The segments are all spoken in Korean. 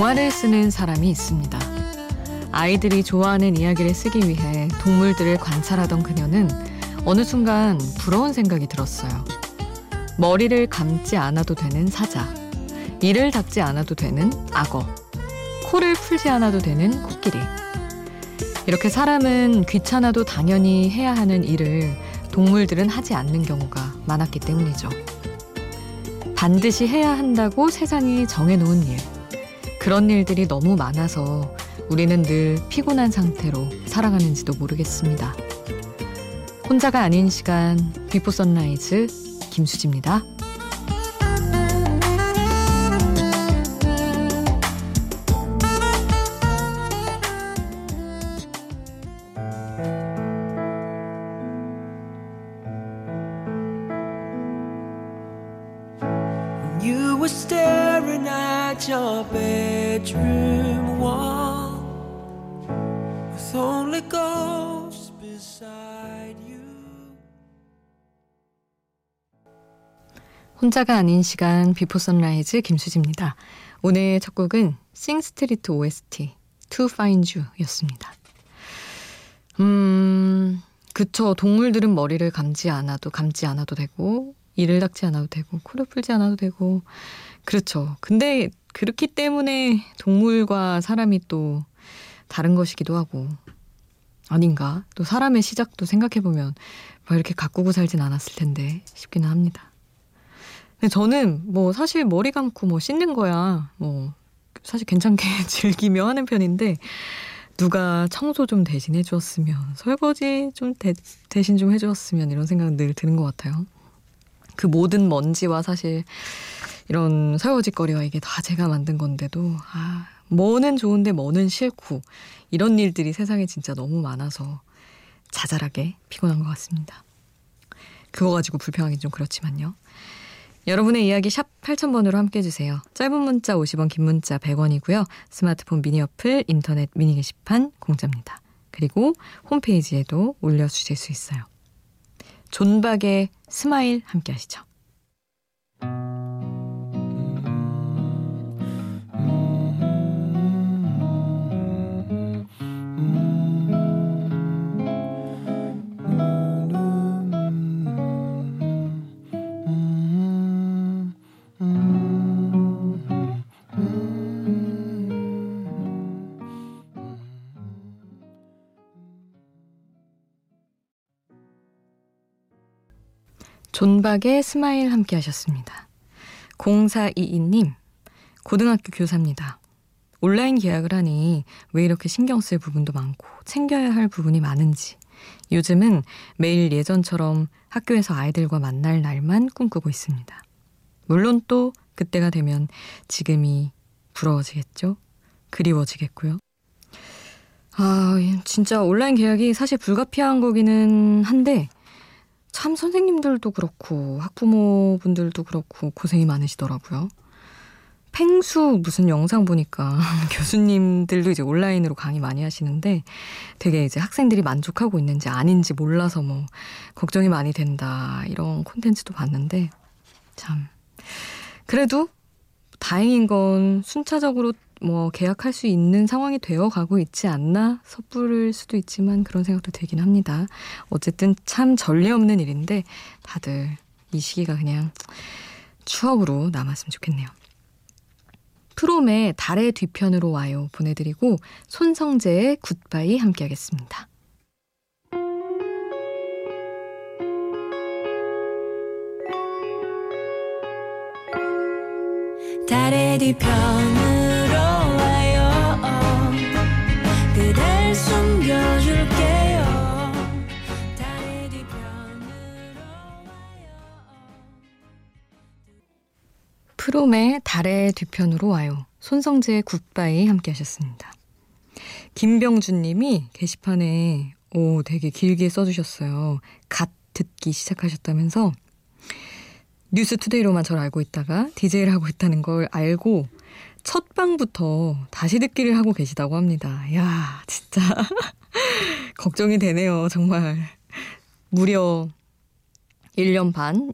동화를 쓰는 사람이 있습니다. 아이들이 좋아하는 이야기를 쓰기 위해 동물들을 관찰하던 그녀는 어느 순간 부러운 생각이 들었어요. 머리를 감지 않아도 되는 사자, 이를 닦지 않아도 되는 악어, 코를 풀지 않아도 되는 코끼리. 이렇게 사람은 귀찮아도 당연히 해야 하는 일을 동물들은 하지 않는 경우가 많았기 때문이죠. 반드시 해야 한다고 세상이 정해놓은 일. 그런 일들이 너무 많아서 우리는 늘 피곤한 상태로 살아가는지도 모르겠습니다. 혼자가 아닌 시간 비포 선라이즈 김수지입니다. You were staring at your bedroom wall with only ghosts beside you. 혼자가 아닌 시간 비포 선라이즈 김수지입니다. 오늘 첫 곡은 싱스트리트 OST To Find You였습니다. 음, 그쵸. 동물들은 머리를 감지 않아도 감지 않아도 되고 이를 닦지 않아도 되고 코를 풀지 않아도 되고 그렇죠. 근데 그렇기 때문에 동물과 사람이 또 다른 것이기도 하고 아닌가? 또 사람의 시작도 생각해 보면 뭐 이렇게 가꾸고 살진 않았을 텐데 싶기는 합니다. 근데 저는 뭐 사실 머리 감고 뭐 씻는 거야 뭐 사실 괜찮게 즐기며 하는 편인데 누가 청소 좀 대신 해주었으면 설거지 좀 대, 대신 좀 해주었으면 이런 생각은 늘 드는 것 같아요. 그 모든 먼지와 사실 이런 설거지거리와 이게 다 제가 만든 건데도 아 뭐는 좋은데 뭐는 싫고 이런 일들이 세상에 진짜 너무 많아서 자잘하게 피곤한 것 같습니다. 그거 가지고 불평하기 좀 그렇지만요. 여러분의 이야기 샵 8000번으로 함께 해주세요. 짧은 문자 50원, 긴 문자 100원이고요. 스마트폰 미니 어플, 인터넷 미니 게시판 공짜입니다. 그리고 홈페이지에도 올려주실 수 있어요. 존박의 스마일 함께 하시죠. 존박의 Smile 함께 하셨습니다. 0422님, 고등학교 교사입니다. 온라인 개학을 하니 왜 이렇게 신경 쓸 부분도 많고 챙겨야 할 부분이 많은지 요즘은 매일 예전처럼 학교에서 아이들과 만날 날만 꿈꾸고 있습니다. 물론 또 그때가 되면 지금이 부러워지겠죠? 그리워지겠고요. 아, 진짜 온라인 개학이 사실 불가피한 거기는 한데 참 선생님들도 그렇고 학부모분들도 그렇고 고생이 많으시더라고요. 팽수 무슨 영상 보니까 교수님들도 이제 온라인으로 강의 많이 하시는데 되게 이제 학생들이 만족하고 있는지 아닌지 몰라서 뭐 걱정이 많이 된다 이런 콘텐츠도 봤는데 참 그래도 다행인 건 순차적으로 뭐 계약할 수 있는 상황이 되어 가고 있지 않나 섣부를 수도 있지만 그런 생각도 들긴 합니다. 어쨌든 참 전례 없는 일인데 다들 이 시기가 그냥 추억으로 남았으면 좋겠네요. 프롬의 달의 뒤편으로 와요 보내드리고 손성재의 굿바이 함께 하겠습니다. 달의 뒤편 프롬의 달의 뒤편으로 와요. 손성재의 굿바이 함께 하셨습니다. 김병준 님이 게시판에 오 되게 길게 써주셨어요. 갓 듣기 시작하셨다면서 뉴스 투데이로만 저를 알고 있다가 DJ를 하고 있다는 걸 알고 첫 방부터 다시 듣기를 하고 계시다고 합니다. 야 진짜 걱정이 되네요. 정말 무려 1년 반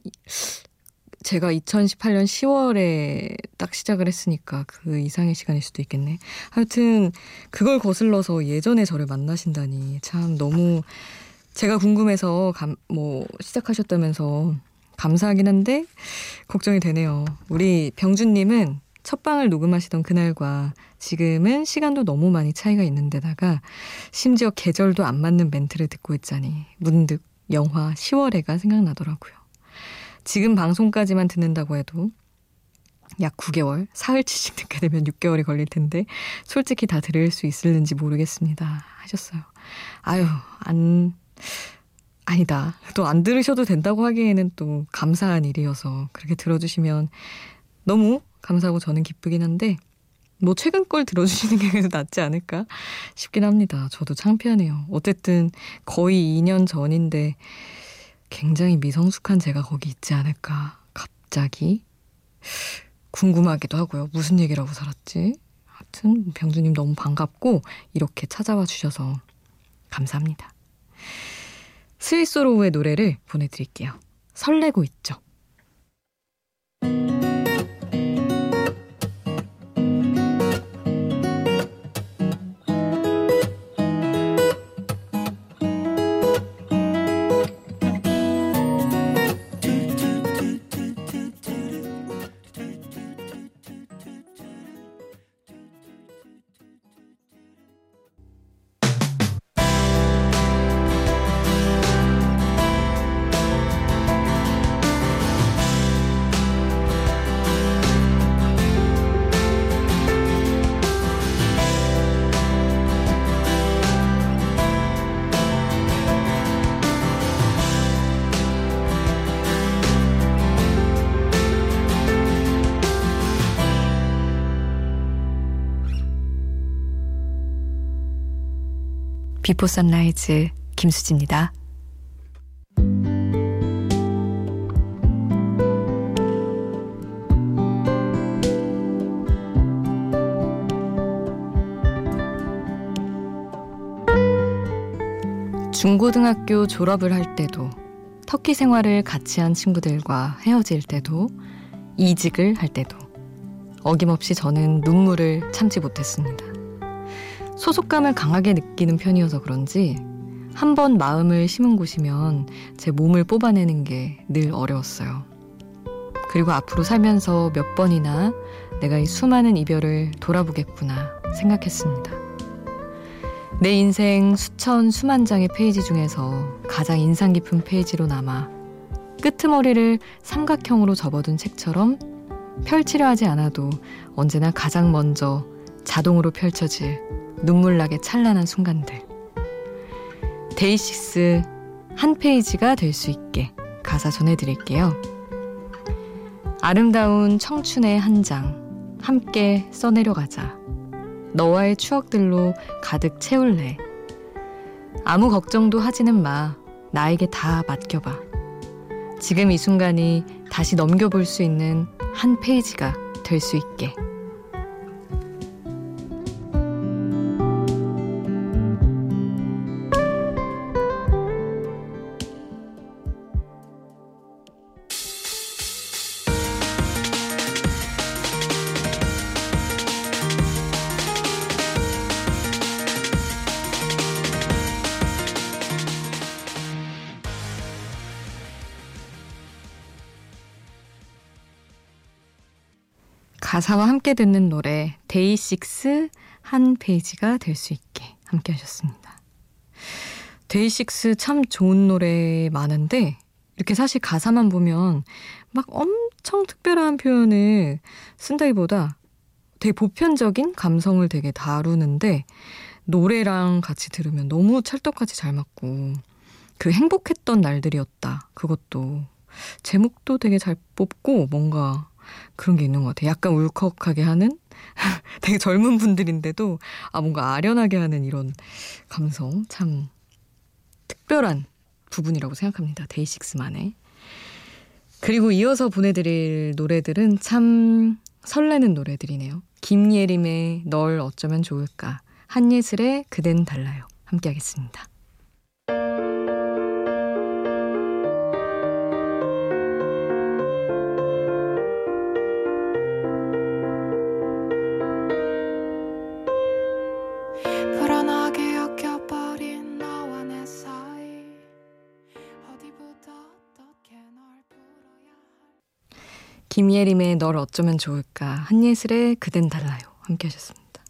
제가 2018년 10월에 딱 시작을 했으니까 그 이상의 시간일 수도 있겠네. 하여튼 그걸 거슬러서 예전에 저를 만나신다니 참 너무 제가 궁금해서 감, 뭐 시작하셨다면서 감사하긴 한데 걱정이 되네요. 우리 병준님은 첫 방을 녹음하시던 그날과 지금은 시간도 너무 많이 차이가 있는데다가 심지어 계절도 안 맞는 멘트를 듣고 있자니 문득 영화 10월에가 생각나더라고요. 지금 방송까지만 듣는다고 해도 약 9개월, 사흘치씩 듣게 되면 6개월이 걸릴 텐데 솔직히 다 들을 수 있을는지 모르겠습니다. 하셨어요. 아유, 안 아니다. 또 안 들으셔도 된다고 하기에는 또 감사한 일이어서 그렇게 들어주시면 너무 감사하고 저는 기쁘긴 한데 뭐 최근 걸 들어주시는 게 그래도 낫지 않을까 싶긴 합니다. 저도 창피하네요. 어쨌든 거의 2년 전인데 굉장히 미성숙한 제가 거기 있지 않을까 갑자기 궁금하기도 하고요. 무슨 얘기를 하고 살았지? 하여튼 병주님 너무 반갑고 이렇게 찾아와 주셔서 감사합니다. 스위스로우의 노래를 보내드릴게요. 설레고 있죠. 비포 선라이즈 김수지입니다. 중고등학교 졸업을 할 때도 터키 생활을 같이 한 친구들과 헤어질 때도 이직을 할 때도 어김없이 저는 눈물을 참지 못했습니다. 소속감을 강하게 느끼는 편이어서 그런지 한 번 마음을 심은 곳이면 제 몸을 뽑아내는 게 늘 어려웠어요. 그리고 앞으로 살면서 몇 번이나 내가 이 수많은 이별을 돌아보겠구나 생각했습니다. 내 인생 수천 수만 장의 페이지 중에서 가장 인상 깊은 페이지로 남아 끄트머리를 삼각형으로 접어둔 책처럼 펼치려 하지 않아도 언제나 가장 먼저 자동으로 펼쳐질 눈물나게 찬란한 순간들. 데이식스 한 페이지가 될 수 있게 가사 전해드릴게요. 아름다운 청춘의 한 장, 함께 써내려가자. 너와의 추억들로 가득 채울래. 아무 걱정도 하지는 마. 나에게 다 맡겨봐. 지금 이 순간이 다시 넘겨볼 수 있는 한 페이지가 될 수 있게. 가사와 함께 듣는 노래 데이식스 한 페이지가 될 수 있게 함께 하셨습니다. 데이식스 참 좋은 노래 많은데 이렇게 사실 가사만 보면 막 엄청 특별한 표현을 쓴다기보다 되게 보편적인 감성을 되게 다루는데 노래랑 같이 들으면 너무 찰떡같이 잘 맞고 그 행복했던 날들이었다. 그것도 제목도 되게 잘 뽑고 뭔가 그런 게 있는 것 같아요. 약간 울컥하게 하는 되게 젊은 분들인데도 아 뭔가 아련하게 하는 이런 감성 참 특별한 부분이라고 생각합니다. 데이식스만의. 그리고 이어서 보내드릴 노래들은 참 설레는 노래들이네요. 김예림의 널 어쩌면 좋을까, 한예슬의 그댄 달라요. 함께 하겠습니다. 김예림의 널 어쩌면 좋을까, 한예슬의 그댄 달라요. 함께 하셨습니다.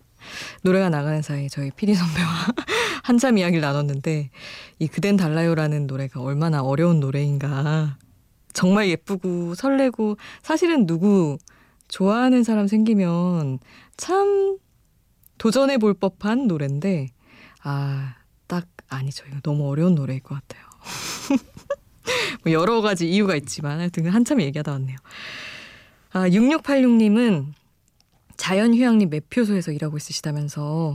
노래가 나가는 사이 저희 피디 선배와 한참 이야기를 나눴는데 이 그댄 달라요라는 노래가 얼마나 어려운 노래인가. 정말 예쁘고 설레고 사실은 누구 좋아하는 사람 생기면 참 도전해 볼 법한 노래인데 아, 딱 아니죠. 이거 너무 어려운 노래일 것 같아요. 뭐 여러 가지 이유가 있지만 하여튼 한참 얘기하다 왔네요. 아, 6686님은 자연휴양림 매표소에서 일하고 있으시다면서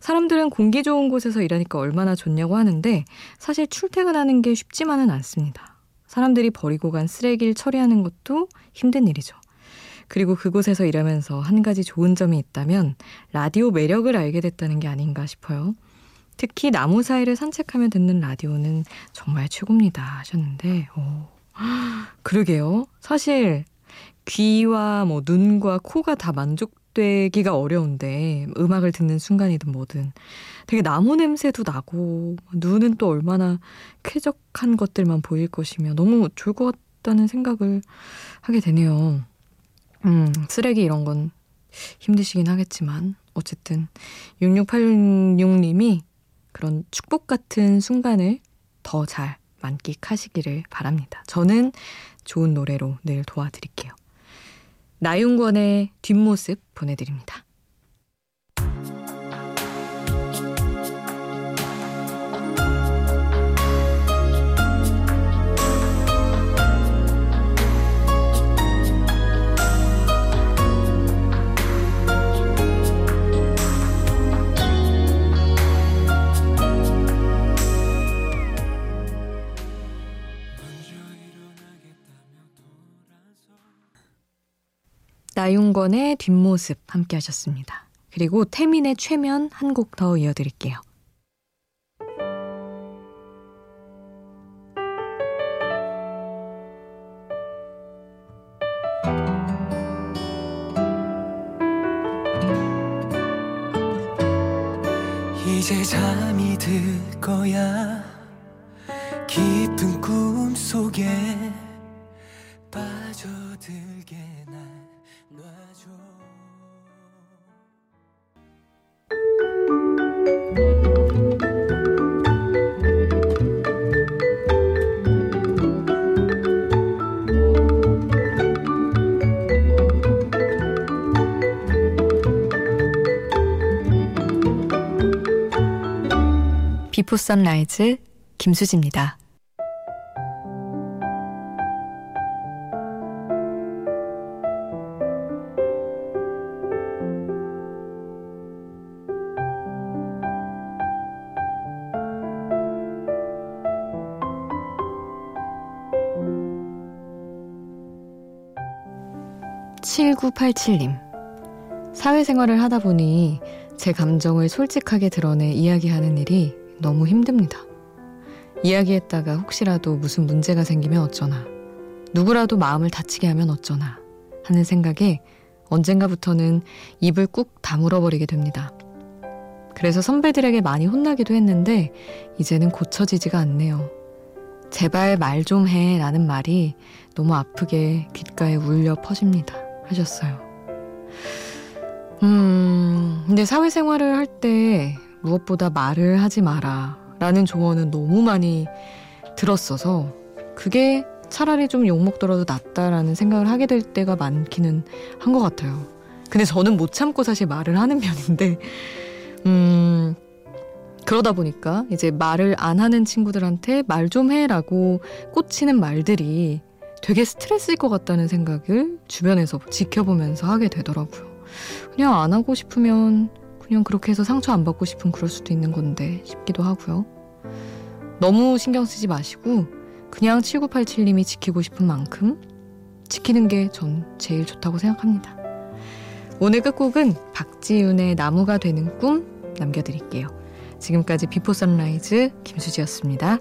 사람들은 공기 좋은 곳에서 일하니까 얼마나 좋냐고 하는데 사실 출퇴근하는 게 쉽지만은 않습니다. 사람들이 버리고 간 쓰레기를 처리하는 것도 힘든 일이죠. 그리고 그곳에서 일하면서 한 가지 좋은 점이 있다면 라디오 매력을 알게 됐다는 게 아닌가 싶어요. 특히 나무 사이를 산책하며 듣는 라디오는 정말 최고입니다 하셨는데 오, 그러게요. 사실 귀와 뭐 눈과 코가 다 만족되기가 어려운데 음악을 듣는 순간이든 뭐든 되게 나무 냄새도 나고 눈은 또 얼마나 쾌적한 것들만 보일 것이며 너무 좋을 것 같다는 생각을 하게 되네요. 음, 쓰레기 이런 건 힘드시긴 하겠지만 어쨌든 6686님이 그런 축복 같은 순간을 더 잘 만끽하시기를 바랍니다. 저는 좋은 노래로 늘 도와드릴게요. 나윤권의 뒷모습 보내드립니다. 나윤건의 뒷모습 함께 하셨습니다. 그리고 태민의 최면 한 곡 더 이어드릴게요. 이제 잠이 들 거야 깊은 꿈 속에 빠져들게 비포 선라이즈 김수지입니다. 7987님. 사회생활을 하다 보니 제 감정을 솔직하게 드러내 이야기하는 일이 너무 힘듭니다. 이야기했다가 혹시라도 무슨 문제가 생기면 어쩌나, 누구라도 마음을 다치게 하면 어쩌나 하는 생각에 언젠가부터는 입을 꾹 다물어버리게 됩니다. 그래서 선배들에게 많이 혼나기도 했는데 이제는 고쳐지지가 않네요. 제발 말 좀 해 라는 말이 너무 아프게 귓가에 울려 퍼집니다. 하셨어요. 음, 근데 사회생활을 할 때 무엇보다 말을 하지 마라 라는 조언은 너무 많이 들었어서 그게 차라리 좀 욕먹더라도 낫다라는 생각을 하게 될 때가 많기는 한 것 같아요. 근데 저는 못 참고 사실 말을 하는 편인데, 음, 그러다 보니까 이제 말을 안 하는 친구들한테 말 좀 해라고 꽂히는 말들이 되게 스트레스일 것 같다는 생각을 주변에서 지켜보면서 하게 되더라고요. 그냥 안 하고 싶으면 그냥 그렇게 해서 상처 안 받고 싶으면 그럴 수도 있는 건데 싶기도 하고요. 너무 신경 쓰지 마시고 그냥 7987님이 지키고 싶은 만큼 지키는 게 전 제일 좋다고 생각합니다. 오늘 끝곡은 박지윤의 나무가 되는 꿈 남겨드릴게요. 지금까지 비포 선라이즈 김수지였습니다.